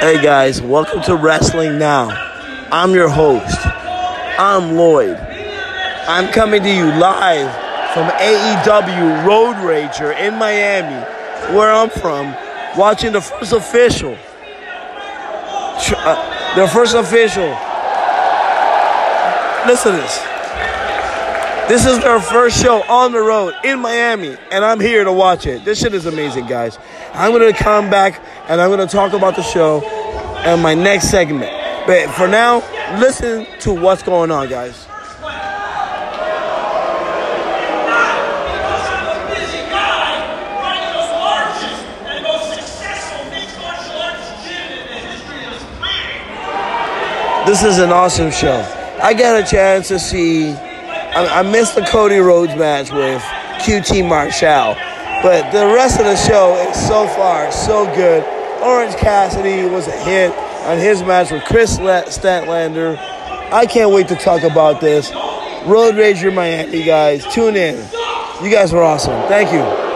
Hey guys, welcome to Wrestling Now. I'm your host. I'm Lloyd. I'm coming to you live from AEW Road Rager in Miami, where I'm from, watching the first official. uh, the first official. Listen to this. This is their first show on the road in Miami, and I'm here to watch it. This shit is amazing, guys. I'm gonna come back and I'm gonna talk about the show in my next segment. But for now, listen to what's going on, guys. and. This is an awesome show. I got a chance to see. I, I missed the Cody Rhodes match with QT Marshall, but the rest of the show is so far so good. Orange Cassidy was a hit on his match with Kris Statlander. I can't wait to talk about this. Road Rager Miami, guys. Tune in. You guys were awesome. Thank you.